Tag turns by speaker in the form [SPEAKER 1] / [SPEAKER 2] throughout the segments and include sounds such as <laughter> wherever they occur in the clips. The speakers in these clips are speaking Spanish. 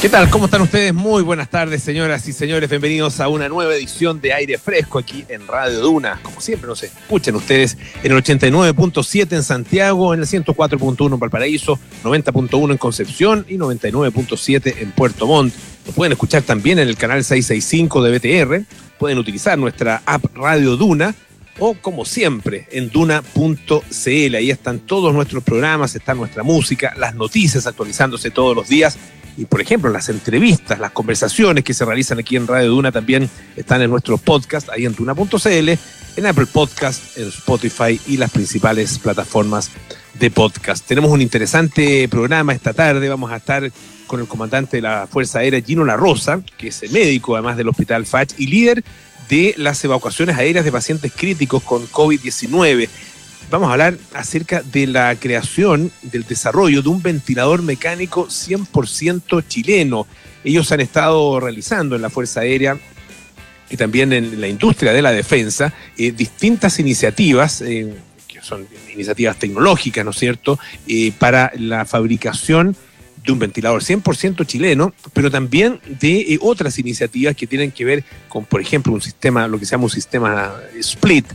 [SPEAKER 1] ¿Qué tal? ¿Cómo están ustedes? Muy buenas tardes, señoras y señores. Bienvenidos a una nueva edición de Aire Fresco aquí en Radio Duna. Como siempre, nos escuchan ustedes en el 89.7 en Santiago, en el 104.1 en Valparaíso, 90.1 en Concepción y 99.7 en Puerto Montt. Nos pueden escuchar también en el canal 665 de BTR. Pueden utilizar nuestra app Radio Duna o como siempre en duna.cl. Ahí están todos nuestros programas, está nuestra música, las noticias actualizándose todos los días y por ejemplo las entrevistas, las conversaciones que se realizan aquí en Radio Duna también están en nuestro podcast, ahí en duna.cl, en Apple Podcast, en Spotify y las principales plataformas de podcast. Tenemos un interesante programa esta tarde, vamos a estar con el comandante de la Fuerza Aérea, Gino La Rosa, que es médico además del Hospital Fach y líder de las evacuaciones aéreas de pacientes críticos con COVID-19 vamos a hablar acerca de la creación, del desarrollo de un ventilador mecánico 100% chileno. Ellos han estado realizando en la Fuerza Aérea y también en la industria de la defensa eh, distintas iniciativas. Eh, que son iniciativas tecnológicas, ¿no es cierto?, eh, para la fabricación de un ventilador 100% chileno, pero también de otras iniciativas que tienen que ver con, por ejemplo, un sistema, lo que se llama un sistema split,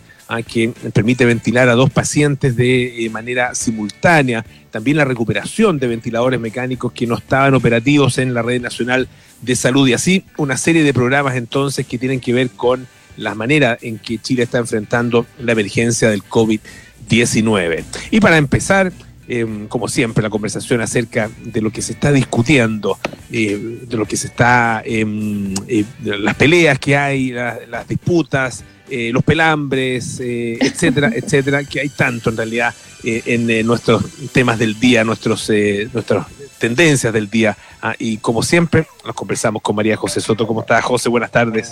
[SPEAKER 1] que permite ventilar a dos pacientes de eh, manera simultánea, también la recuperación de ventiladores mecánicos que no estaban operativos en la Red Nacional de Salud y así una serie de programas entonces que tienen que ver con la manera en que Chile está enfrentando la emergencia del COVID-19. Y para empezar, em, como siempre, la conversación acerca de lo que se está discutiendo, eh, de lo que se está, em, eh, las peleas que hay, las disputas, eh, los pelambres, etcétera, <laughs> etcétera, que hay tanto en realidad en nuestros temas del día, nuestros, nuestras tendencias del día. Ah, y como siempre, nos conversamos con María José Soto. ¿Cómo estás, José? Buenas tardes.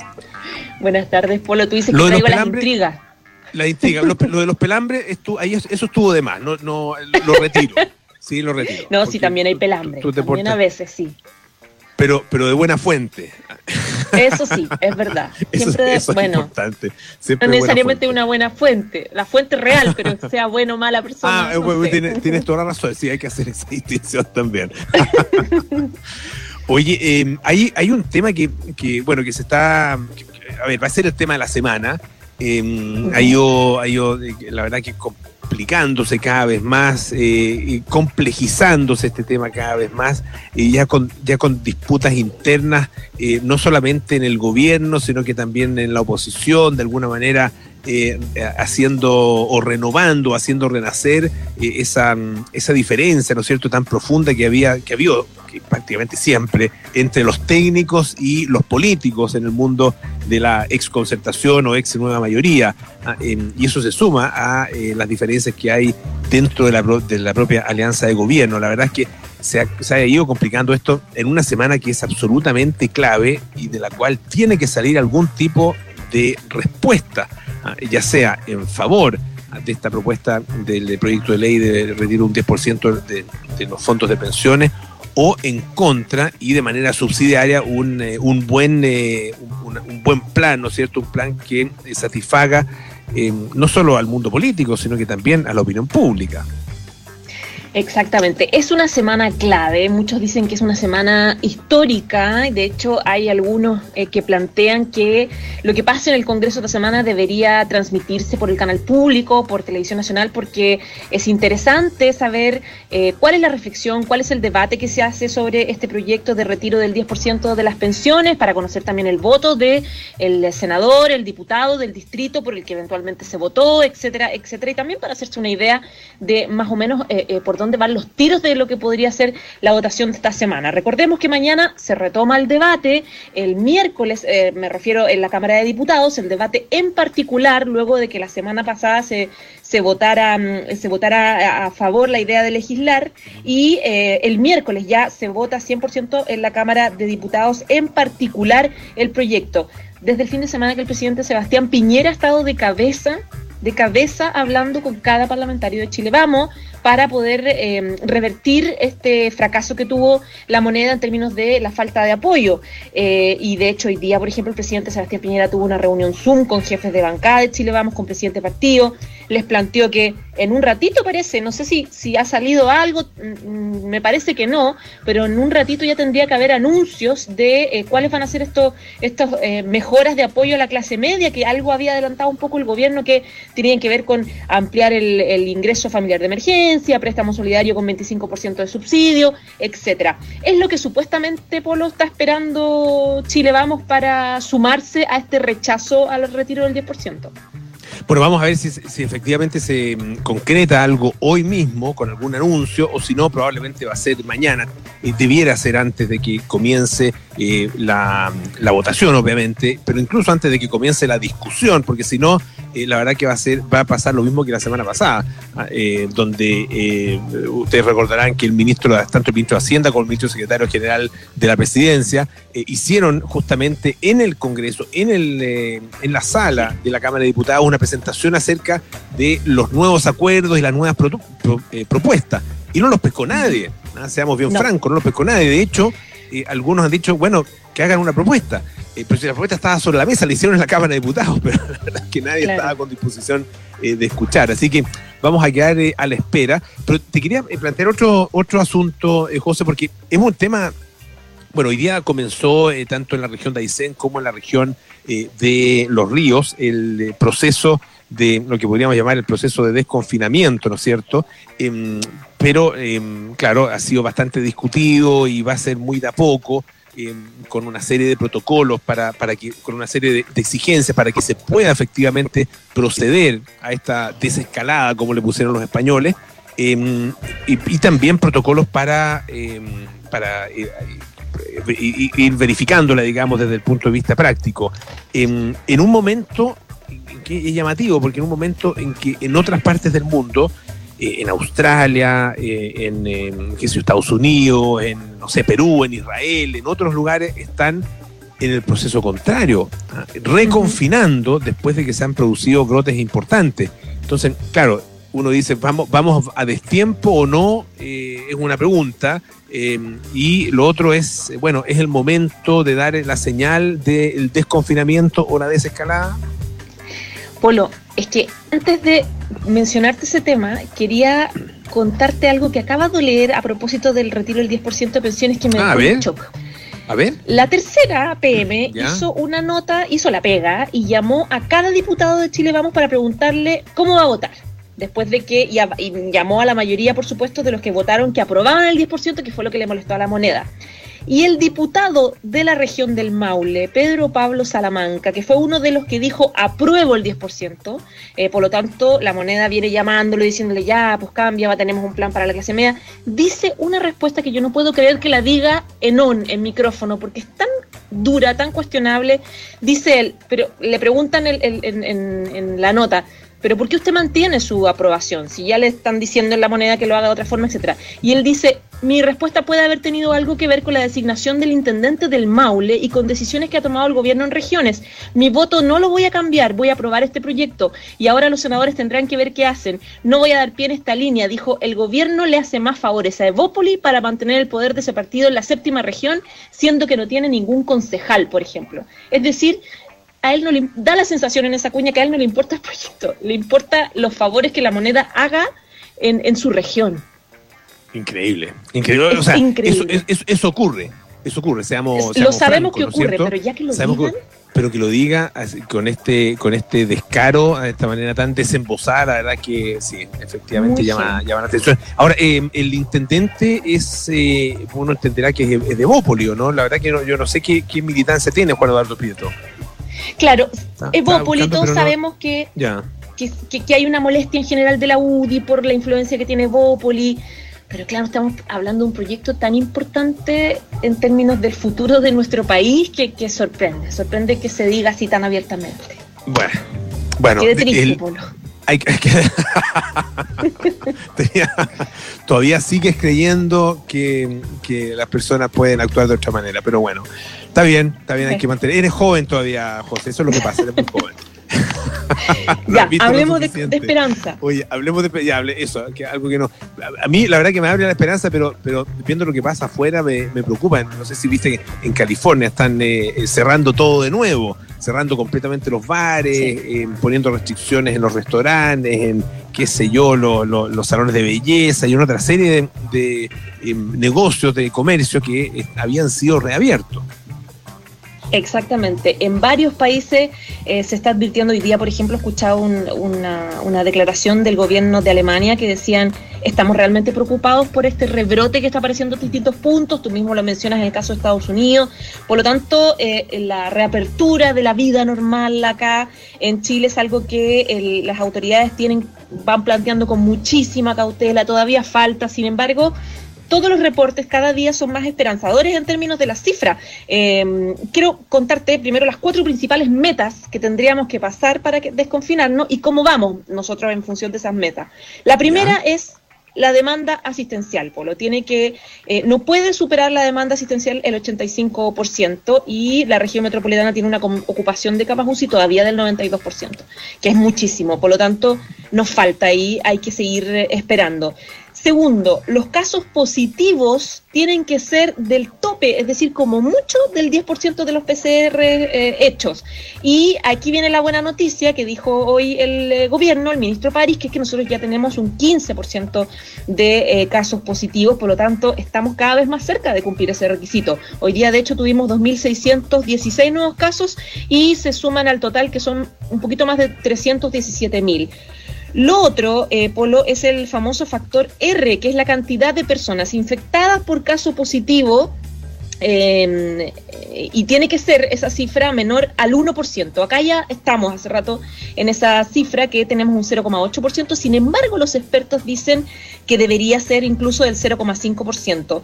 [SPEAKER 2] Buenas tardes, Polo. Tú dices que traigo las intrigas.
[SPEAKER 1] La intriga, lo, de los pelambres, ahí eso estuvo de más, no, no lo retiro. Sí, lo retiro.
[SPEAKER 2] No, sí, también hay pelambre. también a veces, sí.
[SPEAKER 1] Pero, pero de buena fuente.
[SPEAKER 2] Eso sí, es verdad. <laughs> Siempre,
[SPEAKER 1] eso, bueno, importante.
[SPEAKER 2] no necesariamente una buena fuente, la fuente real, pero que <laughs> sea buena o mala persona.
[SPEAKER 1] Ah, tienes, toda la razón, sí, hay que hacer esa distinción también. <laughs> Oye, em, hay, hay un tema que, que, bueno, que se está, a ver, va a ser el tema de la semana. Eh, ha ido, la verdad que complicándose cada vez más, eh, complejizándose este tema cada vez más, y ya, con, ya con disputas internas, eh, no solamente en el gobierno, sino que también en la oposición, de alguna manera eh, haciendo o renovando, haciendo renacer esa, esa diferencia, ¿no cierto?, tan profunda que había, que había prácticamente siempre entre los técnicos y los políticos en el mundo de la ex concertación o ex nueva mayoría. Ah, em, y eso se suma a eh, las diferencias que hay dentro de la, de la propia alianza de gobierno. La verdad es que se ha, ido complicando esto en una semana que es absolutamente clave y de la cual tiene que salir algún tipo de respuesta, ya sea en favor de esta propuesta del proyecto de ley de retiro un 10% de, de los fondos de pensiones o en contra y de manera subsidiaria un, eh, un buen, eh, un, buen plan, ¿no es cierto? Un plan que satisfaga eh, no solo al mundo político, sino que también a la opinión pública.
[SPEAKER 2] Exactamente, es una semana clave, muchos dicen que es una semana histórica, de hecho hay algunos eh, que plantean que lo que pasa en el Congreso esta semana debería transmitirse por el canal público, por Televisión Nacional, porque es interesante saber eh, cuál es la reflexión, cuál es el debate que se hace sobre este proyecto de retiro del 10% de las pensiones, para conocer también el voto del el senador, el diputado del distrito por el que eventualmente se votó, etcétera, etcétera, y también para hacerse una idea de más o menos eh, por dónde van los tiros de lo que podría ser la votación de esta semana. Recordemos que mañana se retoma el debate, el miércoles, eh, me refiero en la Cámara de Diputados, el debate en particular, luego de que la semana pasada se, se votara, mm, se votara a, favor la idea de legislar y eh, el miércoles ya se vota 100% en la Cámara de Diputados, en particular el proyecto. Desde el fin de semana que el presidente Sebastián Piñera ha estado de cabeza de cabeza hablando con cada parlamentario de Chile. Vamos para poder eh, revertir este fracaso que tuvo la moneda en términos de la falta de apoyo. Eh, y de hecho, hoy día, por ejemplo, el presidente Sebastián Piñera tuvo una reunión Zoom con jefes de bancada de Chile. Vamos, con presidente de partido, les planteó que en un ratito parece, no sé si, si ha salido algo, mm, me parece que no, pero en un ratito ya tendría que haber anuncios de eh, cuáles van a ser estos, estos eh, mejoras de apoyo a la clase media, que algo había adelantado un poco el gobierno que tenían que ver con ampliar el, el ingreso familiar de emergencia, préstamo solidario con 25% de subsidio, etcétera. Es lo que supuestamente Polo está esperando Chile Vamos para sumarse a este rechazo al retiro del 10%.
[SPEAKER 1] Bueno, vamos a ver si, efectivamente se mm, concreta algo hoy mismo con algún anuncio o si no, probablemente va a ser mañana. Eh, debiera ser antes de que comience eh, la, la, votación, obviamente, pero incluso antes de que comience la discusión, porque si no, eh, la verdad que va a, ser, va a pasar lo mismo que la semana pasada, ah, eh, donde ustedes recordarán que el ministro, tanto el ministro de Hacienda como el ministro secretario general de la presidencia, hicieron justamente en el Congreso, en, el, en la sala de la Cámara de Diputados, una presentación acerca de los nuevos acuerdos y las nuevas pro, pro, propuestas. Y no los pescó nadie, ¿ah? seamos bien no. francos, no los pescó nadie. De hecho, algunos han dicho, bueno, que hagan una propuesta. Eh, pero si la propuesta estaba sobre la mesa, la hicieron en la Cámara de Diputados, <laughs> pero la verdad es que nadie claro. estaba con disposición eh, de escuchar. Así que vamos a quedar eh, a la espera. Pero te quería eh, plantear otro, otro asunto, eh, José, porque es un tema. Bueno, hoy día comenzó tanto en la región de Aysén como en la región de Los Ríos el proceso de lo que podríamos llamar el proceso de desconfinamiento, ¿no es cierto? Eh, pero, eh, claro, ha sido bastante discutido y va a ser muy de a poco eh, con una serie de protocolos para, para que, con una serie de, exigencias para que se pueda efectivamente proceder a esta desescalada, como le pusieron los españoles, eh, y, también protocolos para, eh, para ir verificándola, digamos, desde el punto de vista práctico. en un momento que es llamativo, porque en un momento en que en otras partes del mundo, eh, en Australia, eh, en, en qué sé, Estados Unidos, en no sé, Perú, en Israel, en otros lugares, están en el proceso contrario, ¿eh? reconfinando después de que se han producido brotes importantes. Entonces, claro, uno dice, ¿vamos, vamos a destiempo o no? Eh, es una pregunta. Eh, y lo otro es, bueno, ¿es el momento de dar la señal del desconfinamiento o la desescalada?
[SPEAKER 2] Polo, es que antes de mencionarte ese tema, quería contarte algo que acabo de leer a propósito del retiro del 10% de pensiones que me
[SPEAKER 1] ah,
[SPEAKER 2] dejó en shock.
[SPEAKER 1] A ver.
[SPEAKER 2] La tercera PM ¿Ya? hizo una nota, hizo la pega y llamó a cada diputado de Chile Vamos para preguntarle cómo va a votar. Después de que y, y llamó a la mayoría, por supuesto, de los que votaron que aprobaban el 10%, que fue lo que le molestó a la moneda. Y el diputado de la región del Maule, Pedro Pablo Salamanca, que fue uno de los que dijo apruebo el 10%, eh, por lo tanto la moneda viene llamándolo, diciéndole ya, pues cambia, tenemos un plan para la clase media, dice una respuesta que yo no puedo creer que la diga en on, en micrófono, porque es tan dura, tan cuestionable, dice él, pero le preguntan el, en la nota, pero ¿por qué usted mantiene su aprobación? Si ya le están diciendo en la moneda que lo haga de otra forma, etcétera. Y él dice, mi respuesta puede haber tenido algo que ver con la designación del intendente del Maule y con decisiones que ha tomado el gobierno en regiones. Mi voto no lo voy a cambiar, voy a aprobar este proyecto y ahora los senadores tendrán que ver qué hacen. No voy a dar pie en esta línea, dijo, el gobierno le hace más favores a Evópoli para mantener el poder de ese partido en la séptima región, siendo que no tiene ningún concejal, por ejemplo. Es decir, a él no le da la sensación en esa cuña que a él no le importa el proyecto, le importa los favores que la moneda haga en, en su región.
[SPEAKER 1] Increíble, increíble.
[SPEAKER 2] Es
[SPEAKER 1] o sea,
[SPEAKER 2] increíble.
[SPEAKER 1] Eso, eso, eso, ocurre, eso ocurre, seamos.
[SPEAKER 2] lo
[SPEAKER 1] seamos
[SPEAKER 2] sabemos
[SPEAKER 1] francos,
[SPEAKER 2] que ocurre,
[SPEAKER 1] ¿no
[SPEAKER 2] pero ya que lo
[SPEAKER 1] sabemos
[SPEAKER 2] digan.
[SPEAKER 1] Que, pero que lo diga con este, con este descaro, de esta manera tan desembosada, la verdad que sí, efectivamente llama, llama, la atención. Ahora, eh, el intendente es, eh, uno entenderá que es, es de Bópolio, ¿no? La verdad que no, yo no sé qué, qué militancia tiene Juan Eduardo Prieto.
[SPEAKER 2] Claro, Evópoli, todos no... sabemos que, que, que, que, hay una molestia en general de la UDI por la influencia que tiene Evópoli, pero claro, estamos hablando de un proyecto tan importante en términos del futuro de nuestro país que, que sorprende, sorprende que se diga así tan abiertamente.
[SPEAKER 1] Bueno, bueno.
[SPEAKER 2] Qué triste, el, Polo. <laughs>
[SPEAKER 1] Todavía sigues creyendo que, que, las personas pueden actuar de otra manera, pero bueno, está bien, está bien, hay que mantener. Eres joven todavía, José, eso es lo que pasa, eres muy <laughs> joven.
[SPEAKER 2] ya, hablemos de, de, esperanza.
[SPEAKER 1] Oye, hablemos de ya, hable, eso, que algo que no. A, a, mí, la verdad que me abre la esperanza, pero, pero viendo lo que pasa afuera me, me preocupa. No sé si viste que en California están eh, cerrando todo de nuevo. cerrando completamente los bares, eh, poniendo restricciones en los restaurantes, en qué sé yo, los salones de belleza y una otra serie de, em, negocios de comercio que eh, habían sido reabiertos.
[SPEAKER 2] Exactamente. En varios países eh, se está advirtiendo hoy día, por ejemplo, he escuchado una, declaración del gobierno de Alemania que decían estamos realmente preocupados por este rebrote que está apareciendo en distintos puntos. Tú mismo lo mencionas en el caso de Estados Unidos. Por lo tanto, eh, la reapertura de la vida normal acá en Chile es algo que las autoridades tienen van planteando con muchísima cautela. Todavía falta, sin embargo todos los reportes cada día son más esperanzadores en términos de las cifras. Em, quiero contarte primero las cuatro principales metas que tendríamos que pasar para desconfinarnos y cómo vamos nosotros en función de esas metas. La primera es la demanda asistencial, Polo. Tiene que, eh, no puede superar la demanda asistencial el 85% y la región metropolitana tiene una ocupación de camas UCI todavía del 92%, que es muchísimo. Por lo tanto, nos falta ahí, hay que seguir eh, esperando. Segundo, los casos positivos tienen que ser del tope, es decir, como mucho del 10% de los PCR eh, hechos. Y aquí viene la buena noticia que dijo hoy el eh, gobierno, el ministro París, que es que nosotros ya tenemos un 15% de eh, casos positivos, por lo tanto, estamos cada vez más cerca de cumplir ese requisito. Hoy día, de hecho, tuvimos 2.616 nuevos casos y se suman al total que son un poquito más de 317.000. Lo otro, eh, Polo, es el famoso factor R, que es la cantidad de personas infectadas por caso positivo em, y tiene que ser esa cifra menor al 1%. Acá ya estamos hace rato en esa cifra que tenemos un 0,8%, sin embargo los expertos dicen que debería ser incluso del 0,5%.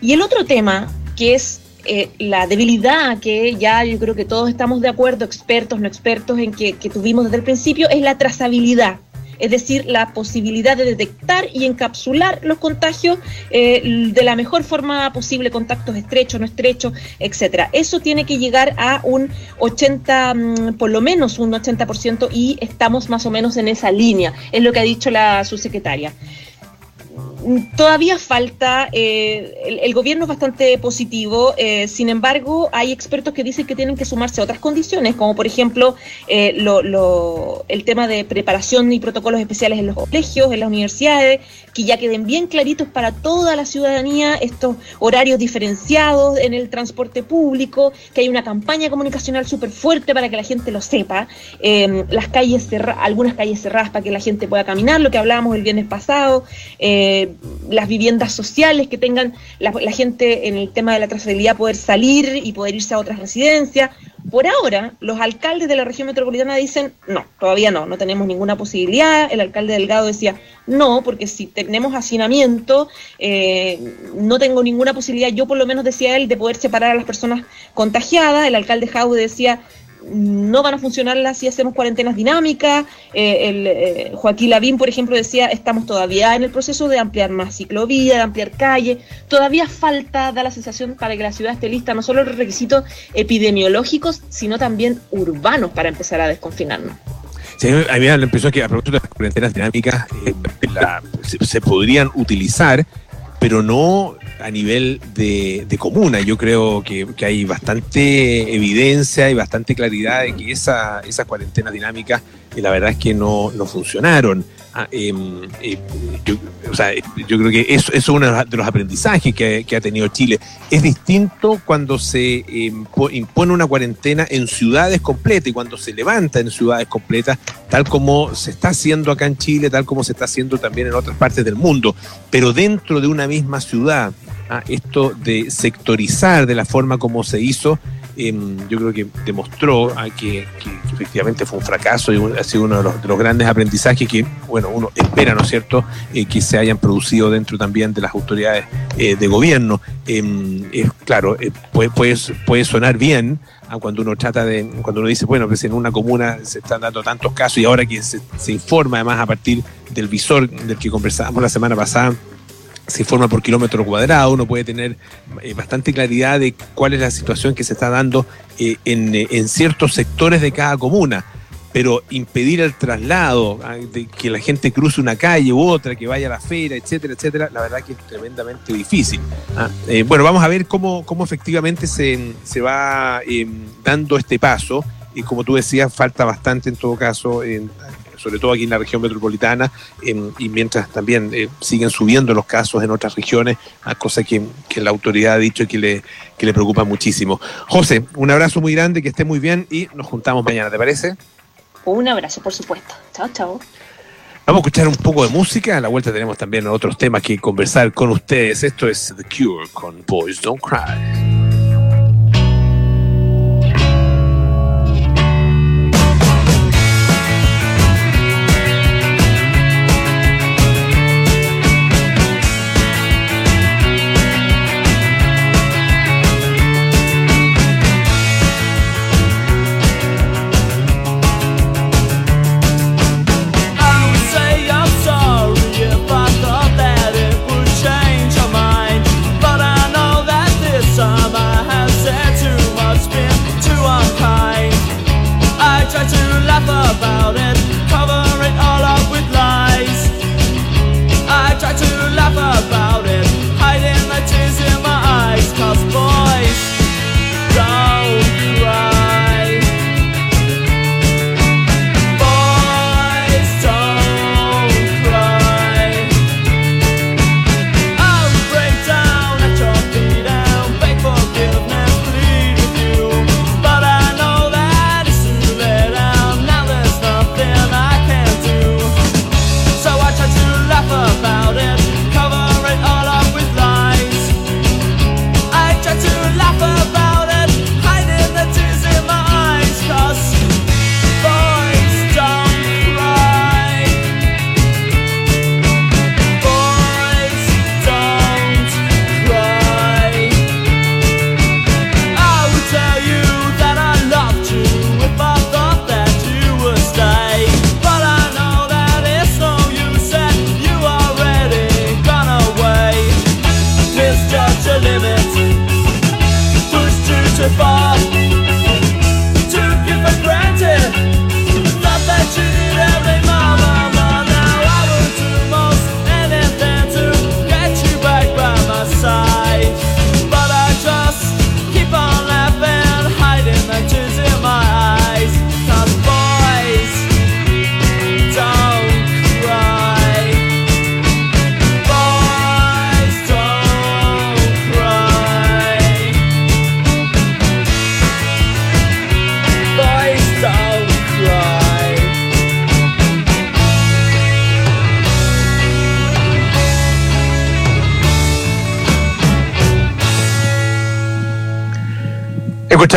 [SPEAKER 2] Y el otro tema, que es eh, la debilidad que ya yo creo que todos estamos de acuerdo, expertos, no expertos, en que tuvimos desde el principio, es la trazabilidad es decir, la posibilidad de detectar y encapsular los contagios eh, de la mejor forma posible, contactos estrechos, no estrechos, etcétera. Eso tiene que llegar a un 80, mm, por lo menos un 80% y estamos más o menos en esa línea, es lo que ha dicho la subsecretaria todavía falta, eh, el, gobierno es bastante positivo, eh, sin embargo hay expertos que dicen que tienen que sumarse a otras condiciones, como por ejemplo eh, el tema de preparación y protocolos especiales en los colegios, en las universidades, que ya queden bien claritos para toda la ciudadanía estos horarios diferenciados en el transporte público, que hay una campaña comunicacional súper fuerte para que la gente lo sepa, las calles algunas calles cerradas para que la gente pueda caminar, lo que hablábamos el viernes pasado, las viviendas sociales, que tengan la, gente en el tema de la trazabilidad poder salir y poder irse a otras residencias. Por ahora, los alcaldes de la región metropolitana dicen, no, todavía no, no tenemos ninguna posibilidad. El alcalde Delgado decía, no, porque si tenemos hacinamiento, eh, no tengo ninguna posibilidad, yo por lo menos decía él, de poder separar a las personas contagiadas. El alcalde Jaude decía, no van a funcionar si hacemos cuarentenas dinámicas. Eh, el, eh, Joaquín Lavín, por ejemplo, decía, estamos todavía en el proceso de ampliar más ciclovía, de ampliar calle. Todavía falta, da la sensación, para que la ciudad esté lista, no solo los requisitos epidemiológicos, sino también urbanos para empezar a desconfinarnos.
[SPEAKER 1] A mí me empezó que a propósito de las cuarentenas dinámicas eh, se, podrían utilizar, pero no a nivel de, comuna. Yo creo que, hay bastante evidencia y bastante claridad de que esa, esas cuarentenas dinámicas, eh, la verdad es que no, no funcionaron. Ah, em, eh, yo, o sea, yo creo que eso, es uno de los aprendizajes que, ha tenido Chile. Es distinto cuando se em, impone una cuarentena en ciudades completas y cuando se levanta en ciudades completas, tal como se está haciendo acá en Chile, tal como se está haciendo también en otras partes del mundo, pero dentro de una misma ciudad. Ah, esto de sectorizar de la forma como se hizo Em, yo creo que demostró ah, que, efectivamente fue un fracaso y ha sido uno de los, grandes aprendizajes que, bueno, uno espera, ¿no es cierto?, eh, que se hayan producido dentro también de las autoridades eh, de gobierno. Em, claro, eh, puede, puede, sonar bien ah, cuando uno trata de, cuando uno dice, bueno, pues en una comuna se están dando tantos casos y ahora que se, se informa además a partir del visor del que conversábamos la semana pasada, se forma por kilómetro cuadrado, uno puede tener eh, bastante claridad de cuál es la situación que se está dando eh, eh, en, ciertos sectores de cada comuna. Pero impedir el traslado, ah, de que la gente cruce una calle u otra, que vaya a la feria, etcétera, etcétera, la verdad que es tremendamente difícil. Ah, bueno, vamos a ver cómo, cómo efectivamente se, se va dando este paso y como tú decías, falta bastante en todo caso, sobre todo aquí en la región metropolitana, y mientras también eh, siguen subiendo los casos en otras regiones, a cosa que, la autoridad ha dicho que le, que le preocupa muchísimo. José, un abrazo muy grande, que esté muy bien y nos juntamos mañana, ¿te parece?
[SPEAKER 2] Un abrazo, por supuesto. Chao, chao.
[SPEAKER 1] Vamos a escuchar un poco de música. A la vuelta tenemos también otros temas que conversar con ustedes. Esto es The Cure con Boys Don't Cry.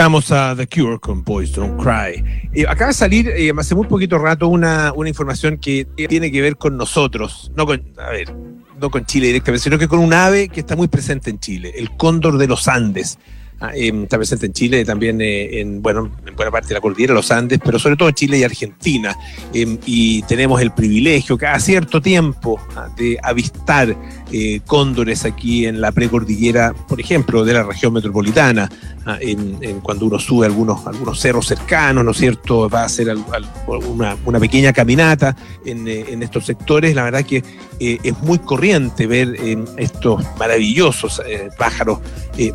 [SPEAKER 1] Escuchamos a The Cure con Boys Don't Cry. Eh, acaba de salir eh, hace muy poquito rato una, una, información que tiene que ver con nosotros, no con, a ver, no con Chile directamente, sino que con un ave que está muy presente en Chile, el cóndor de los Andes. Ah, em, está presente en Chile, también eh, en, bueno, en buena parte de la cordillera, los Andes, pero sobre todo en Chile y Argentina. Em, y tenemos el privilegio cada cierto tiempo ah, de avistar eh, cóndores aquí en la precordillera, por ejemplo, de la región metropolitana, ah, en, cuando uno sube algunos, algunos cerros cercanos, ¿no es cierto? Va a hacer una, pequeña caminata en, eh, en, estos sectores. La verdad que es muy corriente ver estos maravillosos pájaros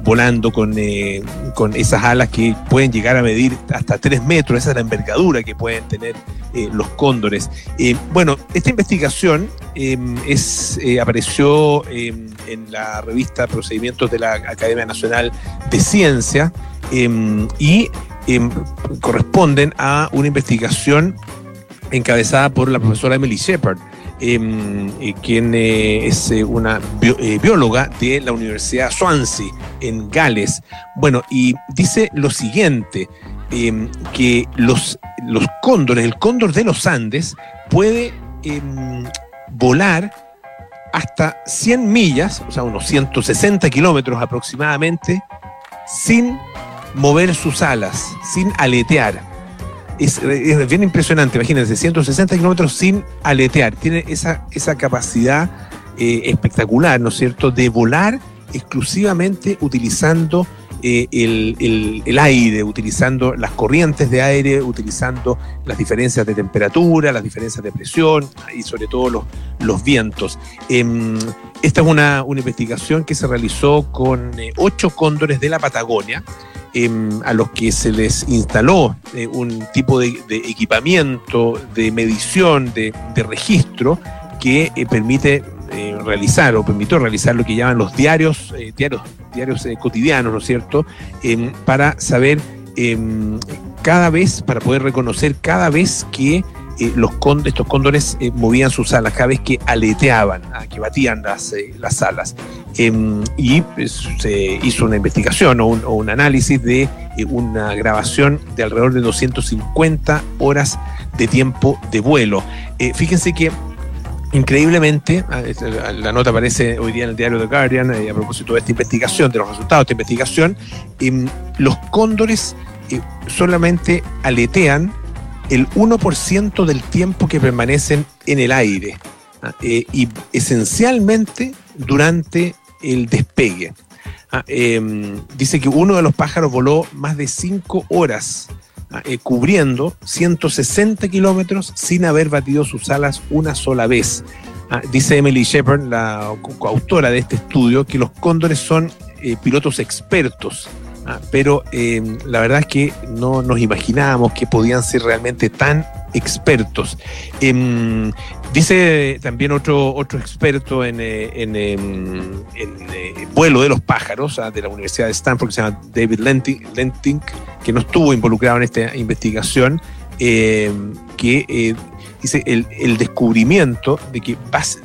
[SPEAKER 1] volando con eh, con esas alas que pueden llegar a medir hasta 3 metros, esa es la envergadura que pueden tener eh, los cóndores. Eh, bueno, esta investigación es, apareció en la revista Procedimientos de la Academia Nacional de Ciencia y corresponden a una investigación encabezada por la profesora Emily Shepard Em, eh, quien eh, es eh, una bióloga de la Universidad Swansea en Gales. Bueno, y dice lo siguiente, em, que los, los cóndores, el cóndor de los Andes puede em, volar hasta 100 millas, o sea, unos 160 kilómetros aproximadamente, sin mover sus alas, sin aletear es, bien impresionante, imagínense, 160 kilómetros sin aletear, tiene esa, esa capacidad eh, espectacular, ¿no es cierto?, de volar exclusivamente utilizando eh, el, aire, utilizando las corrientes de aire, utilizando las diferencias de temperatura, las diferencias de presión y sobre todo los, vientos. Em, esta es una, investigación que se realizó con eh, ocho cóndores de la Patagonia em, a los que se les instaló eh, un tipo de, equipamiento, de medición, de, registro que permite realizar o permitió realizar lo que llaman los diarios, diarios, diarios cotidianos, ¿no es cierto?, em, para saber em, cada vez, para poder reconocer cada vez que eh, los estos cóndores eh, movían sus alas cada vez que aleteaban, ah, que batían las, eh, las alas. Em, y pues, se hizo una investigación o un, análisis de una grabación de alrededor de 250 horas de tiempo de vuelo. fíjense que increíblemente, ah, la nota aparece hoy día en el diario The Guardian a propósito de esta investigación, de los resultados de esta investigación, em, los cóndores solamente aletean el 1% del tiempo que permanecen en el aire ¿ah? eh, y esencialmente durante el despegue. ¿ah? Em, dice que uno de los pájaros voló más de 5 horas. Eh, cubriendo 160 kilómetros sin haber batido sus alas una sola vez. dice Emily Shepard, la coautora de este estudio, que los cóndores son eh, pilotos expertos Ah, pero em, la verdad es que no nos imaginábamos que podían ser realmente tan expertos. Em, dice también otro, otro experto en, eh, en, em, eh, vuelo de los pájaros ah, de la Universidad de Stanford, que se llama David Lenting, que no estuvo involucrado en esta investigación, que eh, dice el, el, descubrimiento de que,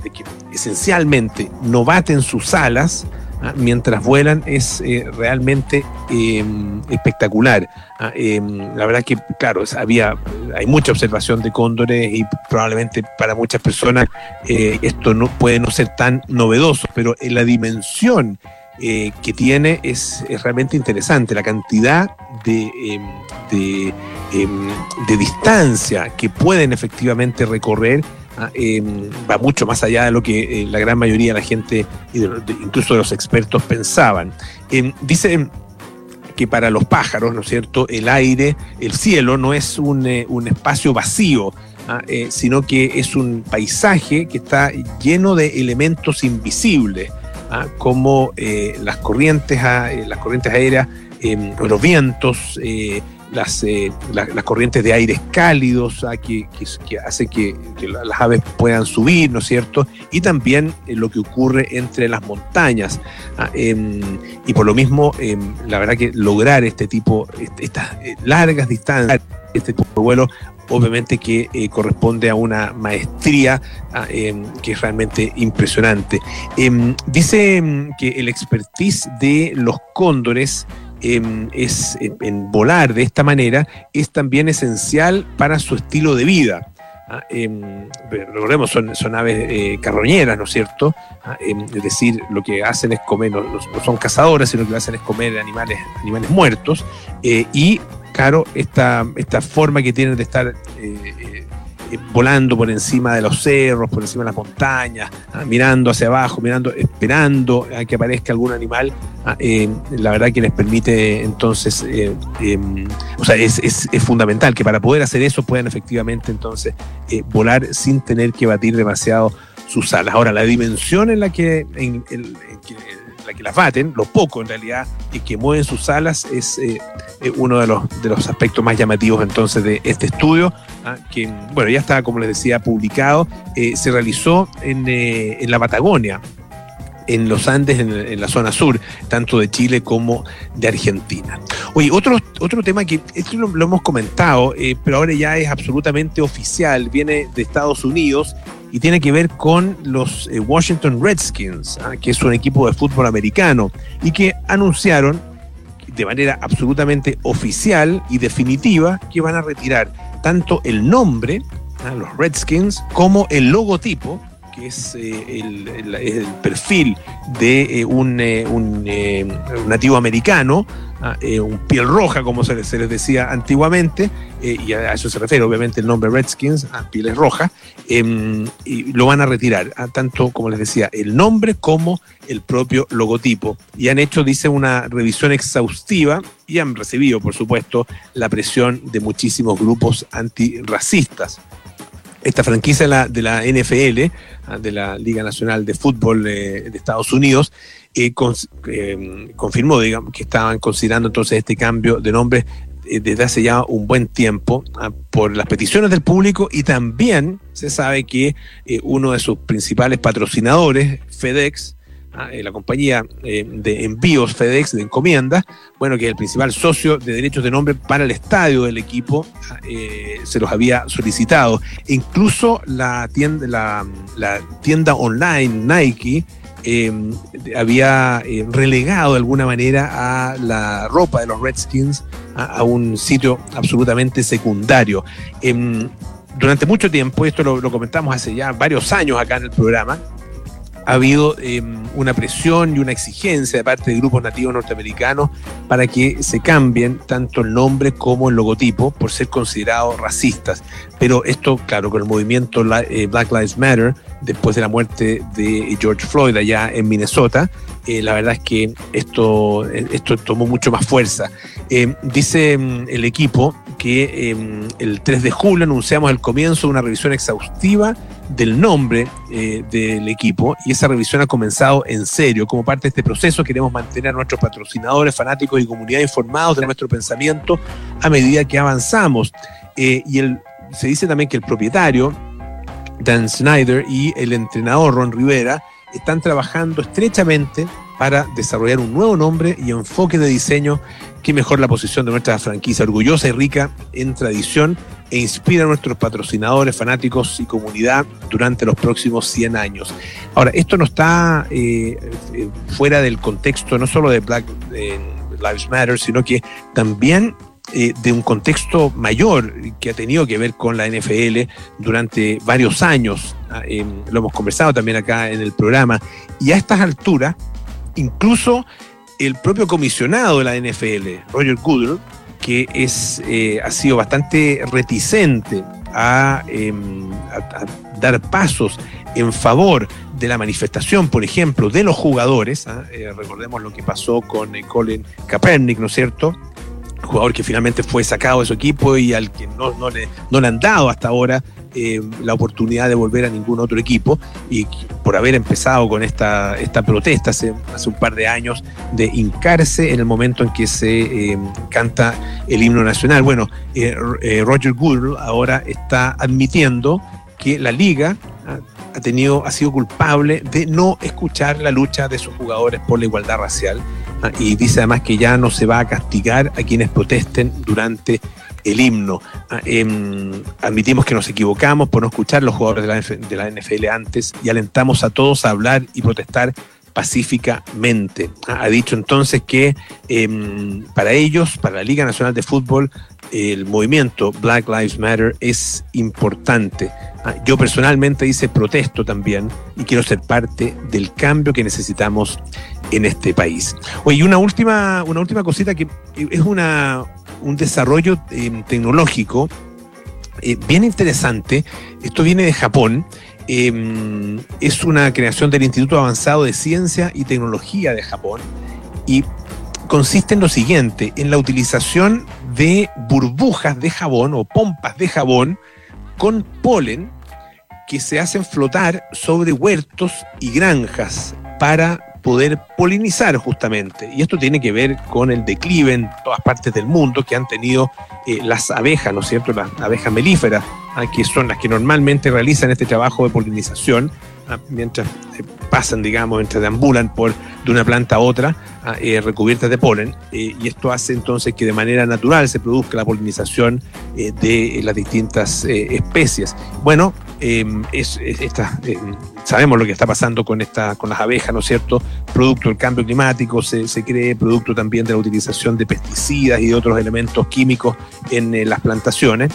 [SPEAKER 1] de que esencialmente no baten sus alas, ¿ah? mientras vuelan es eh, realmente em, espectacular. ¿ah? Em, la verdad que, claro, había, hay mucha observación de cóndores y probablemente para muchas personas eh, esto no puede no ser tan novedoso, pero en la dimensión eh, que tiene es, realmente interesante. La cantidad de, em, de, de distancia que pueden efectivamente recorrer Ah, em, va mucho más allá de lo que eh, la gran mayoría de la gente, incluso de los expertos, pensaban. Em, dice que para los pájaros, ¿no es cierto?, el aire, el cielo no es un, eh, espacio vacío, ¿ah? eh, sino que es un paisaje que está lleno de elementos invisibles, ¿ah? como las, corrientes, las corrientes aéreas, em, los vientos, las, eh, las corrientes de aires cálidos ah, que, que, hace que, las aves puedan subir, ¿no es cierto? Y también eh, lo que ocurre entre las montañas. Ah, em, y por lo mismo, em, la verdad que lograr este tipo, estas eh, largas distancias, este tipo de vuelo, obviamente que corresponde a una maestría ah, em, que es realmente impresionante. dice que el expertise de los cóndores Em, es, en, volar de esta manera es también esencial para su estilo de vida. ¿ah? Em, recordemos, son, son aves eh, carroñeras, ¿no es cierto? ¿Ah? Em, es decir, lo que hacen es comer, no, son cazadoras, sino que lo hacen es comer animales, animales muertos. Eh, y, claro, esta, esta forma que tienen de estar eh, volando por encima de los cerros, por encima de las montañas, ah, mirando hacia abajo, mirando, esperando a que aparezca algún animal, ah, eh, la verdad que les permite entonces, eh, em, o sea, es, fundamental que para poder hacer eso puedan efectivamente entonces volar sin tener que batir demasiado sus alas. Ahora, la dimensión en la que, la que las baten, lo poco en realidad, y que mueven sus alas, es eh, eh, uno de los, de los aspectos más llamativos entonces de este estudio, ah, que bueno, ya está, como les decía, publicado, eh, se realizó en, en la Patagonia, en los Andes, en, la zona sur, tanto de Chile como de Argentina. Oye, otro, otro tema que esto lo, hemos comentado, pero ahora ya es absolutamente oficial, viene de Estados Unidos y tiene que ver con los eh, Washington Redskins, ¿ah? que es un equipo de fútbol americano, y que anunciaron de manera absolutamente oficial y definitiva que van a retirar tanto el nombre, ¿ah? los Redskins, como el logotipo, que es eh, el, perfil de eh, un, nativo americano, eh, un piel roja, como se les, decía antiguamente, eh, y a eso se refiere obviamente el nombre Redskins, a pieles rojas, em, y lo van a retirar, ah, tanto como les decía, el nombre como el propio logotipo. Y han hecho, dice, una revisión exhaustiva y han recibido, por supuesto, la presión de muchísimos grupos antirracistas esta franquicia de la, NFL, ah, de la Liga Nacional de Fútbol de, Estados Unidos, confirmó, digamos, que estaban considerando entonces este cambio de nombre desde hace ya un buen tiempo ah, por las peticiones del público y también se sabe que uno de sus principales patrocinadores, FedEx, eh, la compañía eh, de envíos FedEx de encomienda, bueno, que es el principal socio de derechos de nombre para el estadio del equipo, eh, se los había solicitado. Incluso la tienda, la, tienda online Nike había relegado de alguna manera a la ropa de los Redskins a, un sitio absolutamente secundario. Em, durante mucho tiempo, esto lo comentamos hace ya varios años acá en el programa, ha habido em, una presión y una exigencia de parte de grupos nativos norteamericanos para que se cambien tanto el nombre como el logotipo por ser considerados racistas. Pero esto, claro, con el movimiento eh, Black Lives Matter, después de la muerte de George Floyd allá en Minnesota, eh, la verdad es que esto, eh, esto tomó mucho más fuerza. dice em, el equipo que el 3 de julio anunciamos el comienzo de una revisión exhaustiva del nombre eh, del equipo y esa revisión ha comenzado en serio. Como parte de este proceso queremos mantener a nuestros patrocinadores, fanáticos y comunidad informados de nuestro pensamiento a medida que avanzamos. Eh, y se dice también que el propietario, Dan Snyder, y el entrenador Ron Rivera están trabajando estrechamente para desarrollar un nuevo nombre y enfoque de diseño que mejor la posición de nuestra franquicia orgullosa y rica en tradición e inspira a nuestros patrocinadores, fanáticos y comunidad durante los próximos 100 años. Ahora, esto no está eh, eh, fuera del contexto no solo de Black Lives Matter, sino que también eh, de un contexto mayor que ha tenido que ver con la NFL durante varios años. Ah, lo hemos conversado también acá en el programa. Y a estas alturas, incluso el propio comisionado de la NFL, Roger Goodell, que es, eh, ha sido bastante reticente em, a, dar pasos en favor de la manifestación, por ejemplo, de los jugadores. ¿ah? Eh, recordemos lo que pasó con eh, Colin Kaepernick, ¿no es cierto? Jugador que finalmente fue sacado de su equipo y al que no, no, le, no le han dado hasta ahora eh, la oportunidad de volver a ningún otro equipo y por haber empezado con esta, esta protesta hace, hace un par de años de hincarse en el momento en que se eh, canta el himno nacional. Bueno, eh, Roger Goodell ahora está admitiendo que la liga ha tenido, ha sido culpable de no escuchar la lucha de sus jugadores por la igualdad racial y dice además que ya no se va a castigar a quienes protesten durante el himno. Ah, em, admitimos que nos equivocamos por no escuchar los jugadores de la, NFL antes y alentamos a todos a hablar y protestar pacíficamente. Ha dicho entonces que em, para ellos, para la Liga Nacional de Fútbol, el movimiento Black Lives Matter es importante. Ah, yo personalmente dice protesto también y quiero ser parte del cambio que necesitamos en este país. Oye, una última, una última cosita que es una, un desarrollo em, tecnológico eh, bien interesante. Esto viene de Japón. Em, es una creación del Instituto Avanzado de Ciencia y Tecnología de Japón y consiste en lo siguiente, en la utilización de burbujas de jabón o pompas de jabón con polen que se hacen flotar sobre huertos y granjas para poder polinizar justamente. Y esto tiene que ver con el declive en todas partes del mundo que han tenido eh, las abejas, ¿no es cierto? Las abejas melíferas, que son las que normalmente realizan este trabajo de polinización, mientras eh, pasan, digamos, mientras deambulan por, de una planta a otra, ah, eh, recubiertas de polen. y esto hace entonces que de manera natural se produzca la polinización de las distintas especies. Bueno, em, es, em, sabemos lo que está pasando con, esta, con las abejas, ¿no es cierto? Producto del cambio climático, se, se cree producto también de la utilización de pesticidas y de otros elementos químicos en eh, las plantaciones,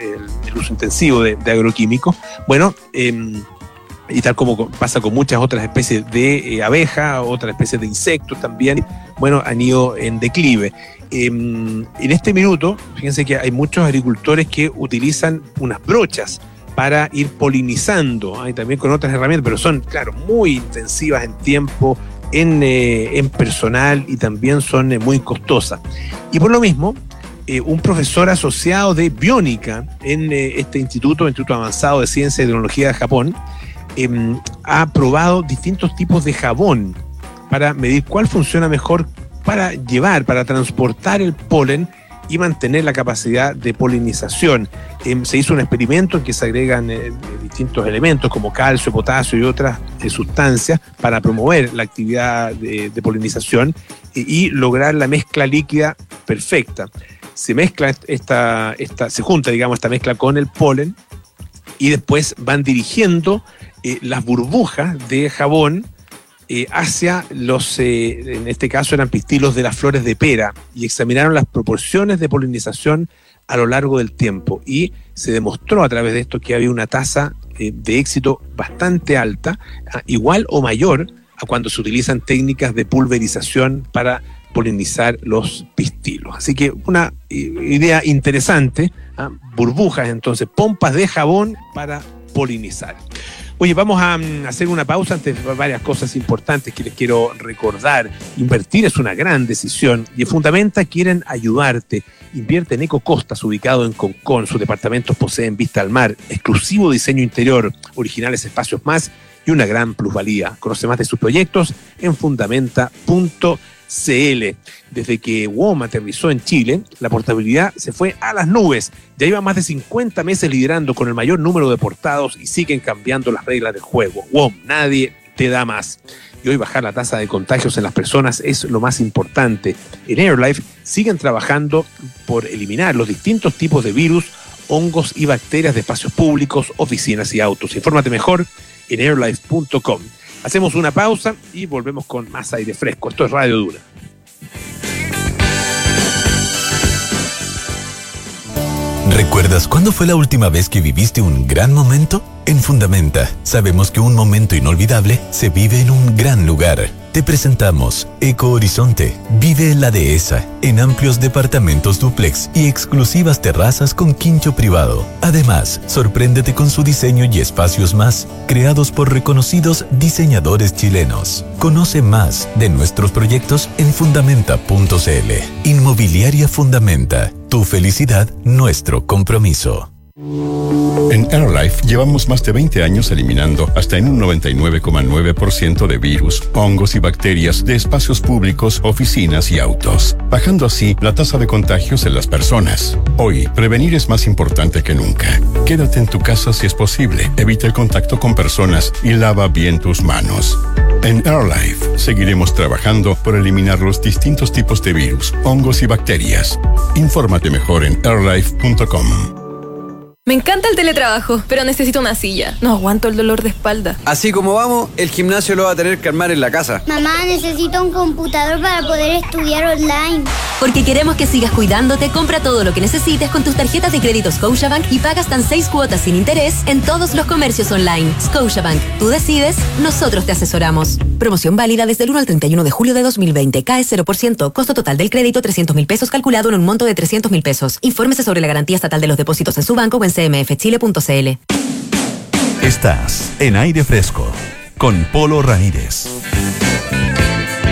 [SPEAKER 1] el, uso intensivo de, agroquímicos. Bueno, em, y tal como pasa con muchas otras especies de eh, abejas, otras especies de insectos también, bueno, han ido en declive. Em, en este minuto, fíjense que hay muchos agricultores que utilizan unas brochas para ir polinizando, hay también con otras herramientas, pero son, claro, muy intensivas en tiempo, en, eh, personal y también son eh, muy costosas. Y por lo mismo, eh, un profesor asociado de biónica en este instituto, Instituto Avanzado de Ciencia y Tecnología de Japón, em, ha probado distintos tipos de jabón para medir cuál funciona mejor para llevar, para transportar el polen y mantener la capacidad de polinización. Em, se hizo un experimento en que se agregan eh, distintos elementos como calcio, potasio y otras eh, sustancias para promover la actividad de, polinización y, lograr la mezcla líquida perfecta. Se mezcla esta, esta, se junta, digamos, esta mezcla con el polen y después van dirigiendo eh, las burbujas de jabón eh, hacia los, eh, en este caso eran pistilos de las flores de pera, y examinaron las proporciones de polinización a lo largo del tiempo. Y se demostró a través de esto que había una tasa de éxito bastante alta, ah, igual o mayor a cuando se utilizan técnicas de pulverización para polinizar los pistilos. Así que una idea interesante, ah, burbujas entonces, pompas de jabón para polinizar. Oye, vamos a mm, hacer una pausa antes de varias cosas importantes que les quiero recordar. Invertir es una gran decisión y en Fundamenta quieren ayudarte. Invierte en Ecocostas, ubicado en Concón. Sus departamentos poseen vista al mar, exclusivo diseño interior, originales espacios más y una gran plusvalía. Conoce más de sus proyectos en fundamenta.cl. CL. Desde que WOM aterrizó en Chile, la portabilidad se fue a las nubes. Ya lleva más de 50 meses liderando con el mayor número de portados y siguen cambiando las reglas del juego. WOM, nadie te da más. Y hoy bajar la tasa de contagios en las personas es lo más importante. En AirLife siguen trabajando por eliminar los distintos tipos de virus, hongos y bacterias de espacios públicos, oficinas y autos. Infórmate mejor en airlife.com. Hacemos una pausa y volvemos con más aire fresco. Esto es Radio Dura.
[SPEAKER 3] ¿Recuerdas cuándo fue la última vez que viviste un gran momento? En Fundamenta, sabemos que un momento inolvidable se vive en un gran lugar. Te presentamos Eco Horizonte. Vive en la dehesa, en amplios departamentos duplex y exclusivas terrazas con quincho privado. Además, sorpréndete con su diseño y espacios más, creados por reconocidos diseñadores chilenos. Conoce más de nuestros proyectos en fundamenta.cl. Inmobiliaria Fundamenta. Tu felicidad, nuestro compromiso.
[SPEAKER 4] En AirLife llevamos más de 20 años eliminando hasta en un 99,9% de virus, hongos y bacterias de espacios públicos, oficinas y autos, bajando así la tasa de contagios en las personas. Hoy, prevenir es más importante que nunca. Quédate en tu casa si es posible, evita el contacto con personas y lava bien tus manos. En AirLife seguiremos trabajando por eliminar los distintos tipos de virus, hongos y bacterias. Infórmate mejor en airlife.com.
[SPEAKER 5] Me encanta el teletrabajo, pero necesito una silla. No aguanto el dolor de espalda.
[SPEAKER 6] Así como vamos, el gimnasio lo va a tener que armar en la casa.
[SPEAKER 7] Mamá, necesito un computador para poder estudiar online.
[SPEAKER 8] Porque queremos que sigas cuidándote, compra todo lo que necesites con tus tarjetas de crédito Scotiabank y pagas tan seis cuotas sin interés en todos los comercios online. Scotiabank, tú decides, nosotros te asesoramos. Promoción válida desde el 1 al 31 de julio de 2020. Cae 0%. Costo total del crédito 300 mil pesos calculado en un monto de 300 mil pesos. Infórmese sobre la garantía estatal de los depósitos en su banco o en cmfchile.cl.
[SPEAKER 3] Estás en aire fresco con Polo Ramírez.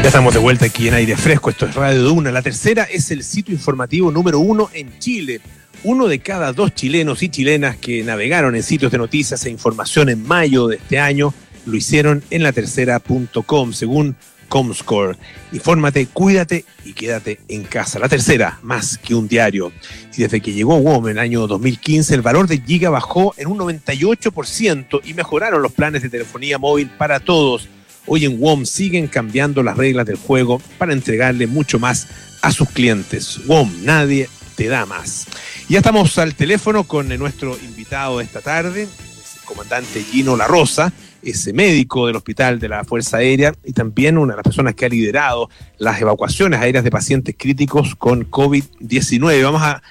[SPEAKER 1] Ya estamos de vuelta aquí en aire fresco, esto es Radio Duna. La tercera es el sitio informativo número uno en Chile. Uno de cada dos chilenos y chilenas que navegaron en sitios de noticias e información en mayo de este año lo hicieron en la tercera.com, según Comscore. Infórmate, cuídate y quédate en casa. La tercera, más que un diario. Y desde que llegó WOM en el año 2015, el valor de Giga bajó en un 98% y mejoraron los planes de telefonía móvil para todos. Hoy en WOM siguen cambiando las reglas del juego para entregarle mucho más a sus clientes. WOM, nadie te da más. Ya estamos al teléfono con nuestro invitado de esta tarde, el comandante Gino La Rosa ese médico del Hospital de la Fuerza Aérea y también una de las personas que ha liderado las evacuaciones aéreas de pacientes críticos con COVID-19. Vamos a,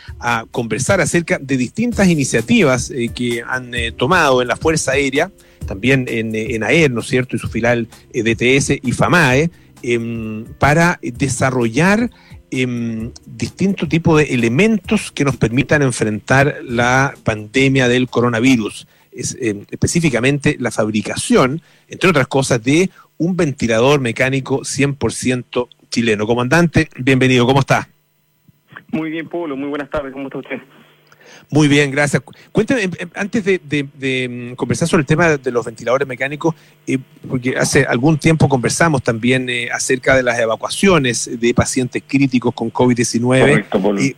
[SPEAKER 1] conversar acerca de distintas iniciativas eh, que han eh, tomado en la Fuerza Aérea, también en, en AER, ¿no es cierto?, y su filial eh, DTS y FAMAE, em, para desarrollar em, distintos tipos de elementos que nos permitan enfrentar la pandemia del coronavirus es eh, específicamente la fabricación, entre otras cosas, de un ventilador mecánico 100% chileno. Comandante, bienvenido, ¿cómo está?
[SPEAKER 9] Muy bien, Pablo, muy buenas tardes, ¿cómo está usted?
[SPEAKER 1] Muy bien, gracias. Cuénteme, em, em, antes de, mm, conversar sobre el tema de los ventiladores mecánicos, eh, porque hace algún tiempo conversamos también eh, acerca de las evacuaciones de pacientes críticos con COVID-19.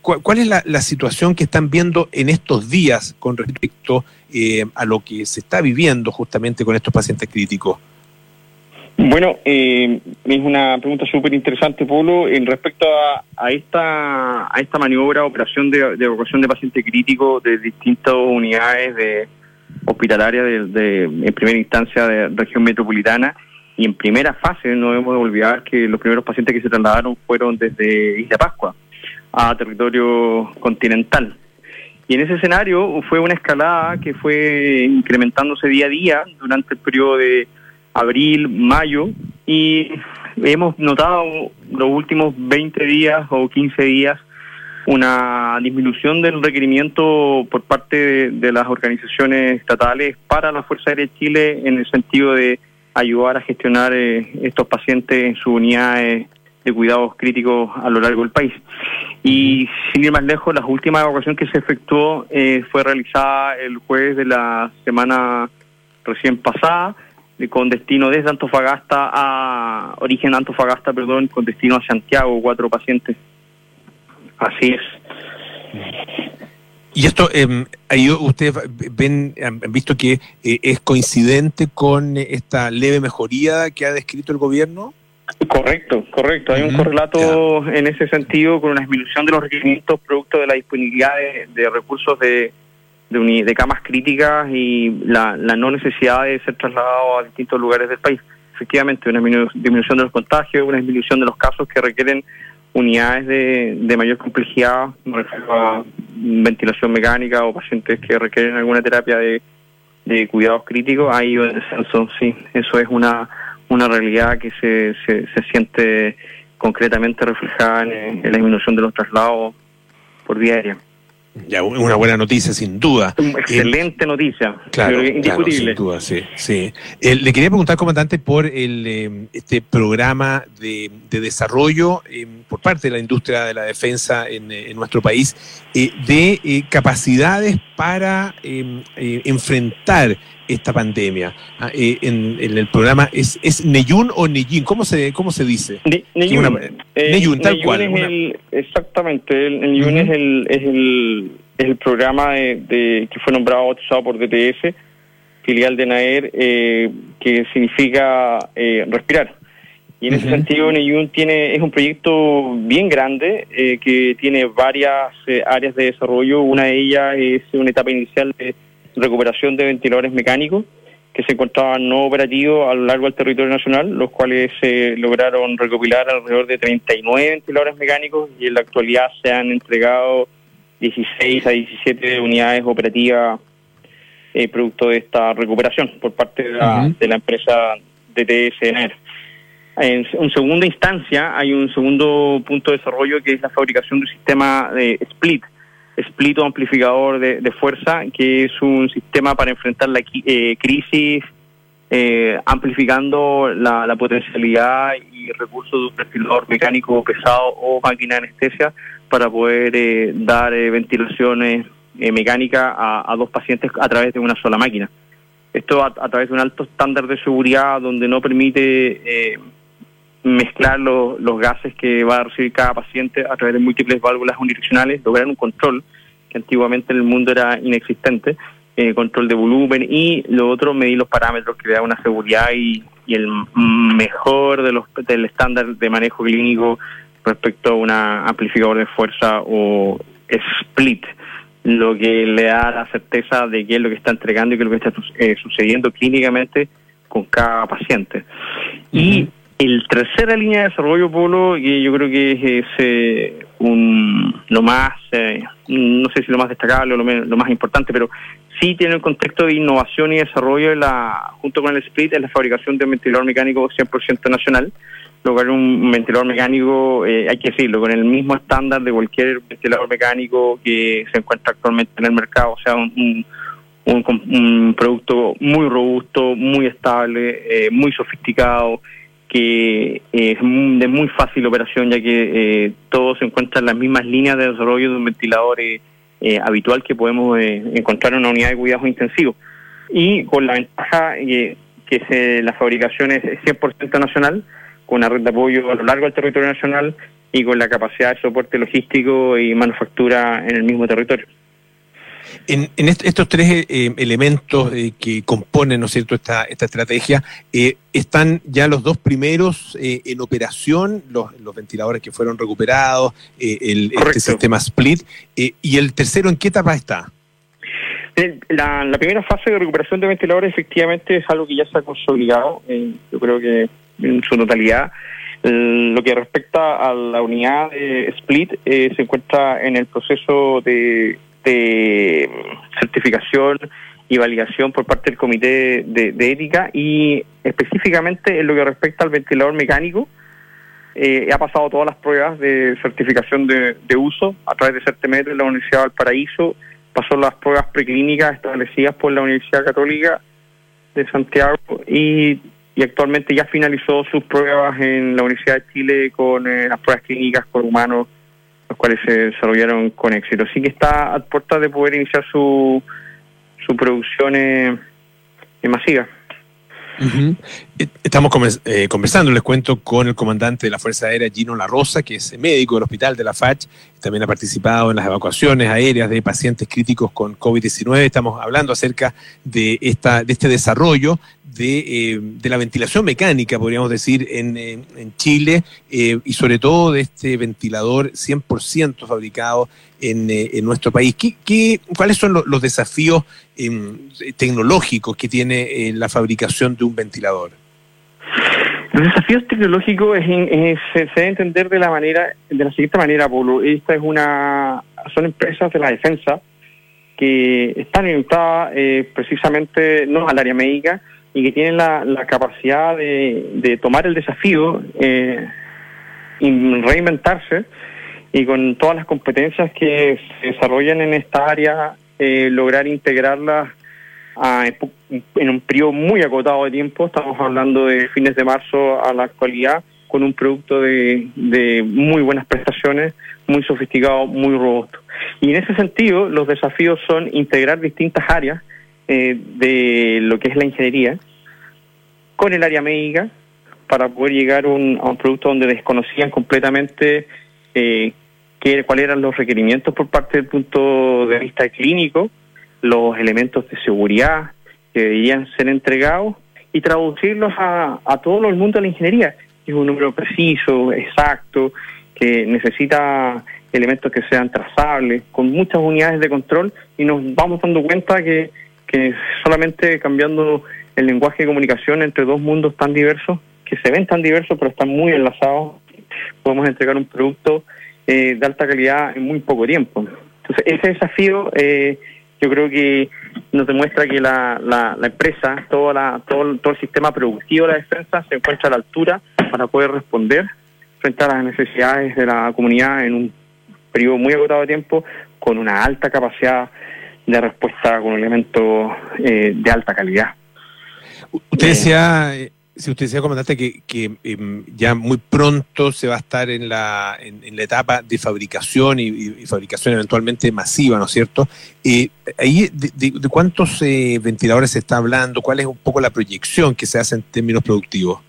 [SPEAKER 1] ¿Cuál es la, situación que están viendo en estos días con respecto eh, a lo que se está viviendo justamente con estos pacientes críticos?
[SPEAKER 9] Bueno, eh, es una pregunta súper interesante, Polo, en respecto a, esta a esta maniobra, operación de, evacuación de pacientes críticos de distintas unidades de hospitalarias de, en primera instancia de región metropolitana y en primera fase no debemos olvidar que los primeros pacientes que se trasladaron fueron desde Isla Pascua a territorio continental. Y en ese escenario fue una escalada que fue incrementándose día a día durante el periodo de abril, mayo, y hemos notado los últimos 20 días o 15 días una disminución del requerimiento por parte de, las organizaciones estatales para la Fuerza Aérea de Chile en el sentido de ayudar a gestionar eh, estos pacientes en sus unidades de cuidados críticos a lo largo del país. Y sin ir más lejos, la última evacuación que se efectuó eh, fue realizada el jueves de la semana recién pasada con destino desde Antofagasta a origen Antofagasta, perdón, con destino a Santiago, cuatro pacientes. Así es.
[SPEAKER 1] Y esto, eh, ahí ustedes ven, han visto que eh, es coincidente con esta leve mejoría que ha descrito el gobierno.
[SPEAKER 9] Correcto, correcto. Hay un correlato en ese sentido con una disminución de los requerimientos producto de la disponibilidad de recursos de, de, camas críticas y la, no necesidad de ser trasladado a distintos lugares del país. Efectivamente, una disminución de los contagios, una disminución de los casos que requieren unidades de, mayor complejidad, me refiero a ventilación mecánica o pacientes que requieren alguna terapia de, cuidados críticos, hay un descenso, sí, eso es una, una realidad que se, se, siente concretamente reflejada en, en la disminución de los traslados por vía aérea.
[SPEAKER 1] Ya, una buena noticia, sin duda.
[SPEAKER 9] excelente noticia.
[SPEAKER 1] Claro, indiscutible. sin duda, sí. sí. le quería preguntar, comandante, por el, eh, este programa de, desarrollo eh, por parte de la industria de la defensa en, en nuestro país eh, de capacidades para enfrentar esta pandemia. Ah, eh, en, el programa, ¿es, es Neyun o Neyin? ¿Cómo se, cómo se dice?
[SPEAKER 9] Neyun. Eh, tal cual. exactamente, el, Neyun es, el, es, el, es el programa de, que fue nombrado bautizado por DTS, filial de NAER, eh, que significa respirar. Y en ese sentido, Neyun tiene, es un proyecto bien grande que tiene varias áreas de desarrollo. Una de ellas es una etapa inicial de recuperación de ventiladores mecánicos que se encontraban no operativos a lo largo del territorio nacional, los cuales se lograron recopilar alrededor de 39 ventiladores mecánicos y en la actualidad se han entregado 16 a 17 unidades operativas eh, producto de esta recuperación por parte de la, de la empresa DTSNR. En, en, segunda instancia hay un segundo punto de desarrollo que es la fabricación de un sistema de split, split amplificador de, fuerza, que es un sistema para enfrentar la eh, crisis, eh, amplificando la, potencialidad y recursos de un respirador mecánico pesado o máquina de anestesia para poder eh, dar ventilaciones mecánicas a, dos pacientes a través de una sola máquina. Esto a, a través de un alto estándar de seguridad donde no permite mezclar los, los gases que va a recibir cada paciente a través de múltiples válvulas unidireccionales, lograr un control que antiguamente en el mundo era inexistente, eh, control de volumen y lo otro medir los parámetros que le da una seguridad y, y el mejor de los del estándar de manejo clínico respecto a un amplificador de fuerza o split lo que le da la certeza de qué es lo que está entregando y qué es lo que está eh, sucediendo clínicamente con cada paciente. Y el tercera línea de desarrollo, Polo, que yo creo que es, eh, un, lo más, eh, no sé si lo más destacable o lo, más importante, pero sí tiene un contexto de innovación y desarrollo la, junto con el split, en la fabricación de un ventilador mecánico 100% nacional. Lograr un ventilador mecánico, eh, hay que decirlo, con el mismo estándar de cualquier ventilador mecánico que se encuentra actualmente en el mercado, o sea, un, un producto muy robusto, muy estable, muy sofisticado que es de muy fácil operación ya que eh, todo se encuentra en las mismas líneas de desarrollo de un ventilador eh, habitual que podemos encontrar en una unidad de cuidados intensivos. Y con la ventaja que la fabricación es 100% nacional, con una red de apoyo a lo largo del territorio nacional y con la capacidad de soporte logístico y manufactura en el mismo territorio.
[SPEAKER 1] En, estos tres eh, elementos eh, que componen, ¿no es cierto?, esta, esta estrategia, eh, están ya los dos primeros en operación, los, ventiladores que fueron recuperados, el este sistema split, y el tercero, ¿en qué etapa está?
[SPEAKER 9] La, la, primera fase de recuperación de ventiladores efectivamente es algo que ya se ha consolidado, yo creo que en su totalidad. Lo que respecta a la unidad de Split, se encuentra en el proceso de de certificación y validación por parte del Comité de, Ética y específicamente en lo que respecta al ventilador mecánico, eh, ha pasado todas las pruebas de certificación de, uso a través de Certemetro en la Universidad de Valparaíso, pasó las pruebas preclínicas establecidas por la Universidad Católica de Santiago y, actualmente ya finalizó sus pruebas en la Universidad de Chile con eh, las pruebas clínicas con humanos los cuales se desarrollaron con éxito. Así que está a puerta de poder iniciar su, su producción eh, masiva.
[SPEAKER 1] Eh, estamos eh, conversando, les cuento, con el comandante de la Fuerza Aérea, Gino La Rosa, que es médico del hospital de la FACH, también ha participado en las evacuaciones aéreas de pacientes críticos con COVID-19. Estamos hablando acerca de, esta, de este desarrollo de, de la ventilación mecánica, podríamos decir, en, en Chile, y sobre todo de este ventilador 100% fabricado en, en, nuestro país. ¿Qué, qué, cuáles son los, desafíos em, tecnológicos que tiene la fabricación de un ventilador?
[SPEAKER 9] Los desafíos tecnológicos es, se debe entender de la manera, de la siguiente manera, Pablo. Esta es una, son empresas de la defensa que están orientadas eh, precisamente no al área médica y que tienen la, capacidad de, tomar el desafío eh, y reinventarse y con todas las competencias que se desarrollan en esta área eh, lograr integrarlas en un periodo muy acotado de tiempo, estamos hablando de fines de marzo a la actualidad, con un producto de, de muy buenas prestaciones, muy sofisticado, muy robusto. Y en ese sentido, los desafíos son integrar distintas áreas eh, de lo que es la ingeniería con el área médica para poder llegar a un producto donde desconocían completamente eh, qué, cuáles eran los requerimientos por parte del punto de vista clínico, los elementos de seguridad que debían ser entregados y traducirlos a, a todo el mundo de la ingeniería, es un número preciso, exacto, que necesita elementos que sean trazables, con muchas unidades de control y nos vamos dando cuenta que, que solamente cambiando el lenguaje de comunicación entre dos mundos tan diversos, que se ven tan diversos pero están muy enlazados, podemos entregar un producto eh, de alta calidad en muy poco tiempo. Entonces, ese desafío eh, yo creo que nos demuestra que la, la, empresa, toda la, todo, todo el sistema productivo de la defensa se encuentra a la altura para poder responder frente a las necesidades de la comunidad en un periodo muy agotado de tiempo, con una alta capacidad de respuesta con elementos eh, de alta calidad.
[SPEAKER 1] Usted decía, si usted decía, comandante, que, que em, ya muy pronto se va a estar en la, en, la etapa de fabricación y, fabricación eventualmente masiva, ¿no es cierto? Eh, ahí, de, cuántos eh, ventiladores se está hablando? ¿Cuál es un poco la proyección que se hace en términos productivos?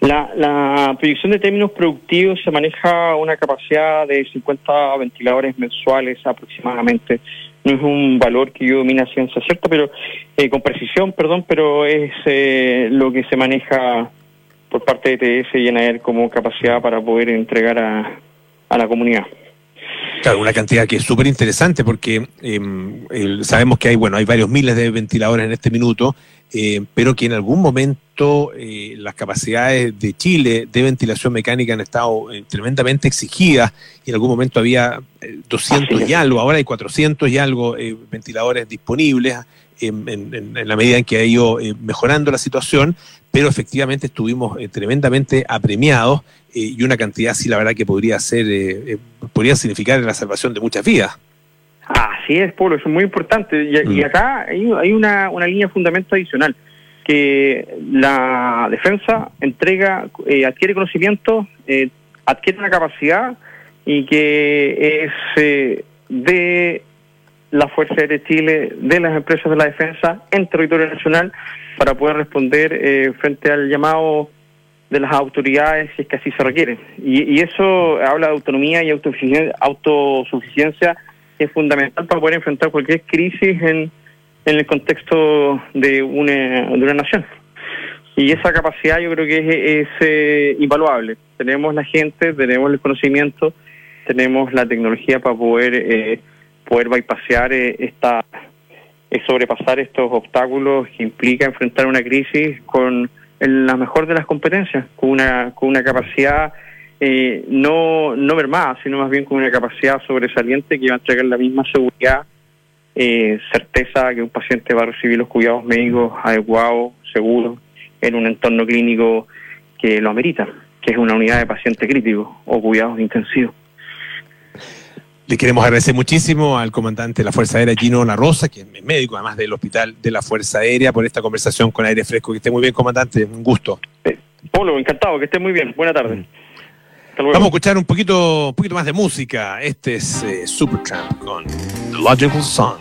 [SPEAKER 9] La, la proyección de términos productivos se maneja una capacidad de 50 ventiladores mensuales aproximadamente no es un valor que yo domina ciencia cierta, pero eh, con precisión, perdón, pero es eh, lo que se maneja por parte de TS y ENAER como capacidad para poder entregar a, a la comunidad.
[SPEAKER 1] Claro, una cantidad que es súper interesante porque em, sabemos que hay, bueno, hay varios miles de ventiladores en este minuto, eh, pero que en algún momento eh, las capacidades de Chile de ventilación mecánica han estado eh, tremendamente exigidas y en algún momento había 200 y algo, ahora hay 400 y algo ventiladores disponibles en, la medida en que ha ido mejorando la situación, pero efectivamente estuvimos tremendamente apremiados y una cantidad así la verdad que podría ser, podría significar la salvación de muchas vidas.
[SPEAKER 9] Así es, Polo, eso es muy importante. Y, mm. acá hay, una, una, línea de fundamento adicional, que la defensa entrega, eh, adquiere conocimiento, eh, adquiere una capacidad y que es eh, de la Fuerza de Chile, de las empresas de la defensa en territorio nacional para poder responder eh, frente al llamado de las autoridades si es que así se requiere. Y, eso habla de autonomía y autosuficiencia, es fundamental para poder enfrentar cualquier crisis en, en el contexto de una, de una nación. Y esa capacidad yo creo que es, eh, invaluable. Tenemos la gente, tenemos el conocimiento, tenemos la tecnología para poder eh, poder bypassear eh, esta sobrepasar estos obstáculos que implica enfrentar una crisis con la mejor de las competencias, con una con una capacidad eh, no no mermada, sino más bien con una capacidad sobresaliente que va a entregar la misma seguridad, eh, certeza que un paciente va a recibir los cuidados médicos adecuados, seguros, en un entorno clínico que lo amerita, que es una unidad de paciente crítico o cuidados intensivos.
[SPEAKER 10] Le queremos agradecer muchísimo al comandante de la Fuerza Aérea, Gino La Rosa, que es médico además del Hospital de la Fuerza Aérea, por esta conversación con aire fresco. Que esté muy bien, comandante. Un gusto.
[SPEAKER 9] Polo, encantado, que esté muy bien. Buena tarde.
[SPEAKER 10] Vamos a escuchar un poquito, un poquito más de música. Este es eh, Supertramp con The Logical Song.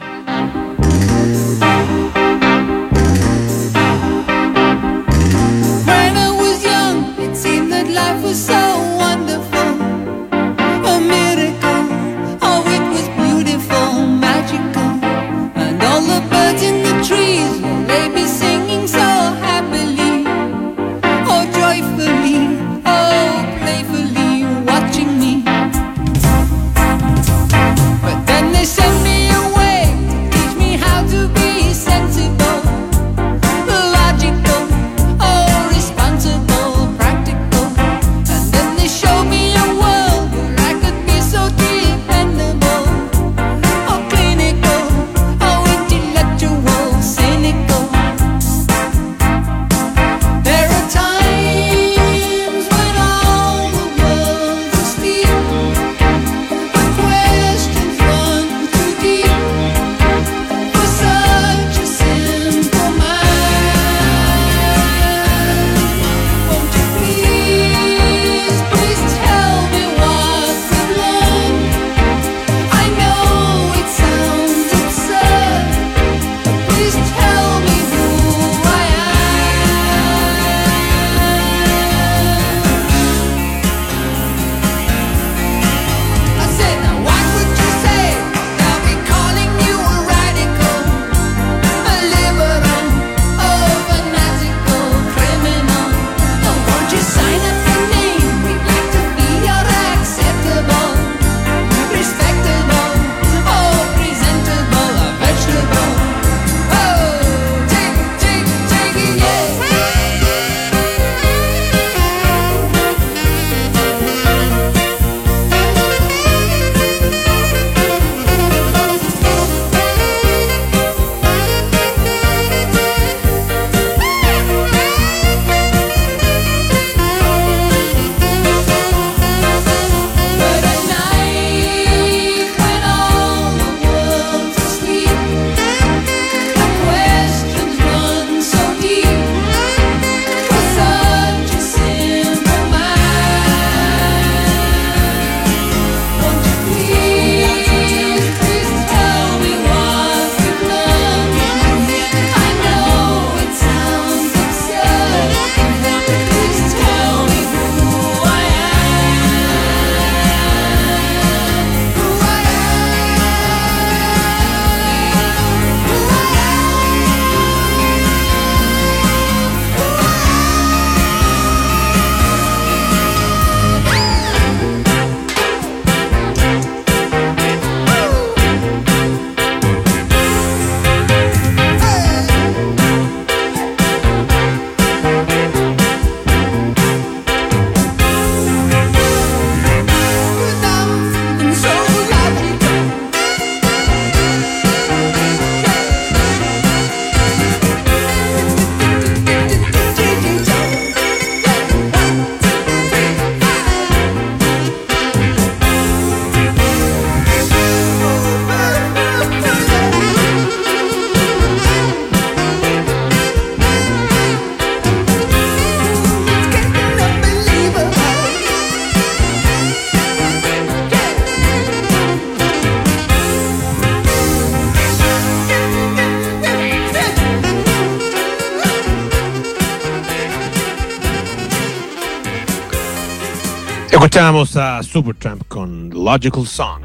[SPEAKER 1] Escuchábamos a Supertramp con Logical Song.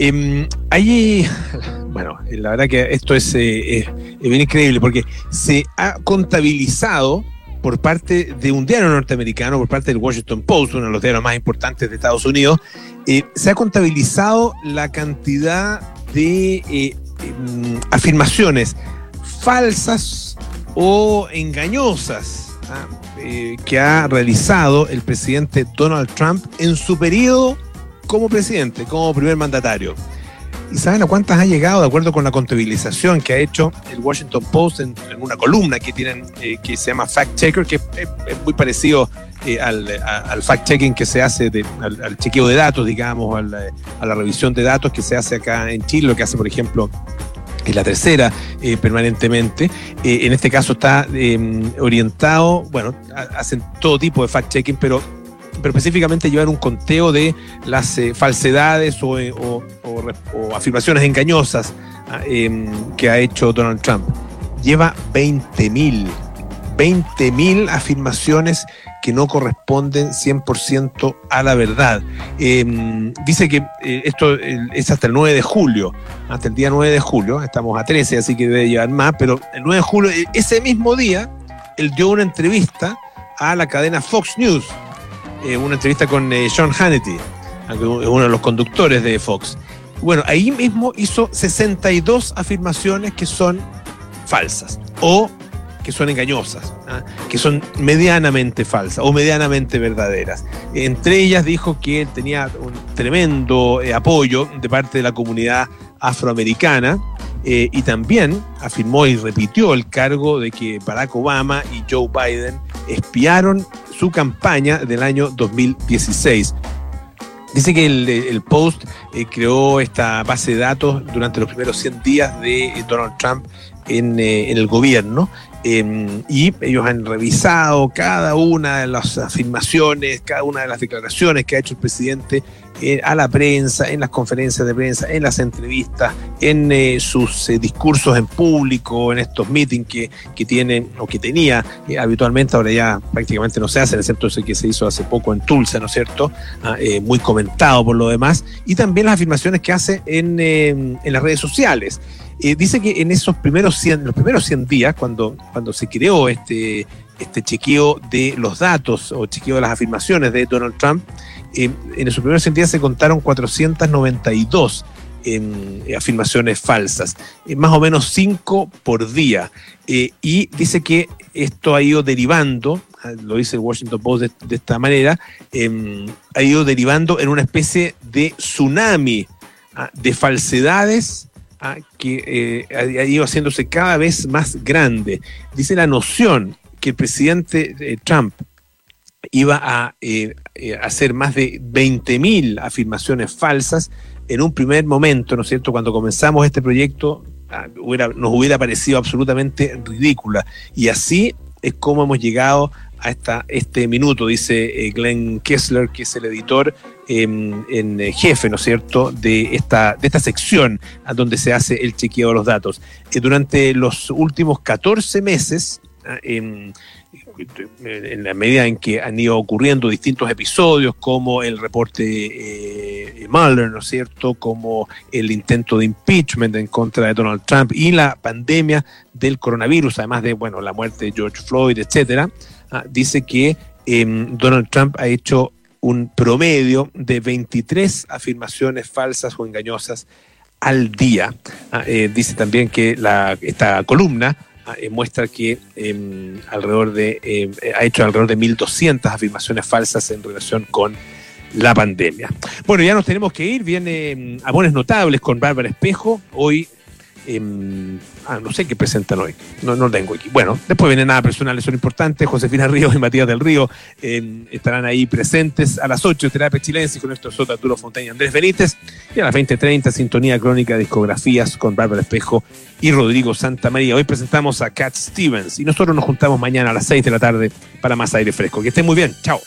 [SPEAKER 1] Eh, ahí, bueno, la verdad que esto es, eh, es, bien increíble porque se ha contabilizado por parte de un diario norteamericano, por parte del Washington Post, uno de los diarios más importantes de Estados Unidos, eh, se ha contabilizado la cantidad de eh, em, afirmaciones falsas o engañosas ¿ah? Eh, que ha realizado el presidente Donald Trump en su periodo como presidente, como primer mandatario. ¿Y saben a cuántas ha llegado de acuerdo con la contabilización que ha hecho el Washington Post en, una columna que tienen eh, que se llama Fact Checker, que es, muy parecido eh, al, fact-checking que se hace, al, chequeo de datos, digamos, a la revisión de datos que se hace acá en Chile, lo que hace, por ejemplo, es la tercera eh, permanentemente. en este caso está em, orientado, bueno, hacen todo tipo de fact-checking, pero pero específicamente llevar un conteo de las eh, falsedades eh, o, afirmaciones engañosas ah, em, que ha hecho Donald Trump. Lleva 20.000, 20.000 afirmaciones que no corresponden 100% a la verdad. Em, dice que eh, esto es hasta el 9 de julio, hasta el día 9 de julio, estamos a 13, así que debe llevar más, pero el 9 de julio, ese mismo día, él dio una entrevista a la cadena Fox News eh, una entrevista con eh, Sean Hannity, uno de los conductores de Fox. Bueno, ahí mismo hizo 62 afirmaciones que son falsas o que son engañosas, ¿ah? que son medianamente falsas o medianamente verdaderas. Entre ellas dijo que él tenía un tremendo eh, apoyo de parte de la comunidad afroamericana y también afirmó y repitió el cargo de que Barack Obama y Joe Biden espiaron su campaña del año 2016. Dice que el, Post eh, creó esta base de datos durante los primeros 100 días de eh, Donald Trump eh, en el gobierno em, y ellos han revisado cada una de las afirmaciones, cada una de las declaraciones que ha hecho el presidente eh, a la prensa, en las conferencias de prensa, en las entrevistas, en eh, sus eh, discursos en público, en estos meetings que, que tiene o que tenía habitualmente, ahora ya prácticamente no se hacen, excepto ese que se hizo hace poco en Tulsa, ¿no es cierto? Ah, muy comentado por lo demás, y también las afirmaciones que hace en, en las redes sociales. Dice que en esos primeros 100, los primeros 100 días, cuando, cuando se creó este, este chequeo de los datos o chequeo de las afirmaciones de Donald Trump, en esos primeros 100 días se contaron 492 em, afirmaciones falsas, eh, más o menos 5 por día. Eh, y dice que esto ha ido derivando, ah, lo dice el Washington Post de, esta manera, em, ha ido derivando en una especie de tsunami ah, de falsedades ah, que eh, ha ido haciéndose cada vez más grande. Dice la noción que el presidente Trump iba a eh, eh, hacer más de 20.000 afirmaciones falsas en un primer momento, ¿no es cierto? Cuando comenzamos este proyecto ah, nos hubiera parecido absolutamente ridícula. Y así es como hemos llegado a esta, este minuto, dice eh, Glenn Kessler, que es el editor em, en jefe, ¿no es cierto?, de esta, de esta sección a donde se hace el chequeo de los datos. durante los últimos 14 meses, ah, em, en la medida en que han ido ocurriendo distintos episodios, como el reporte eh, Mueller, ¿no es cierto?, como el intento de impeachment en contra de Donald Trump y la pandemia del coronavirus, además de, bueno, la muerte de George Floyd, etcétera, ah, dice que em, Donald Trump ha hecho un promedio de 23 afirmaciones falsas o engañosas al día. Ah, eh, dice también que esta columna Ah, eh, muestra que em, alrededor de, em, ha hecho alrededor de 1.200 afirmaciones falsas en relación con la pandemia. Bueno, ya nos tenemos que ir. Viene Amores Notables con Bárbara Espejo. Hoy ah, no sé qué presentan hoy, no, no tengo aquí. Bueno, después vienen nada personales, son importantes. Josefina Ríos y Matías del Río estarán ahí presentes a las 8, Terapia Chilense con nuestro Sota Arturo Fontaine y Andrés Benítez. Y a las 20.30, Sintonía Crónica Discografías con Bárbara Espejo y Rodrigo Santa María. Hoy presentamos a Cat Stevens y nosotros nos juntamos mañana a las 6 de la tarde para más aire fresco. Que estén muy bien. Chao.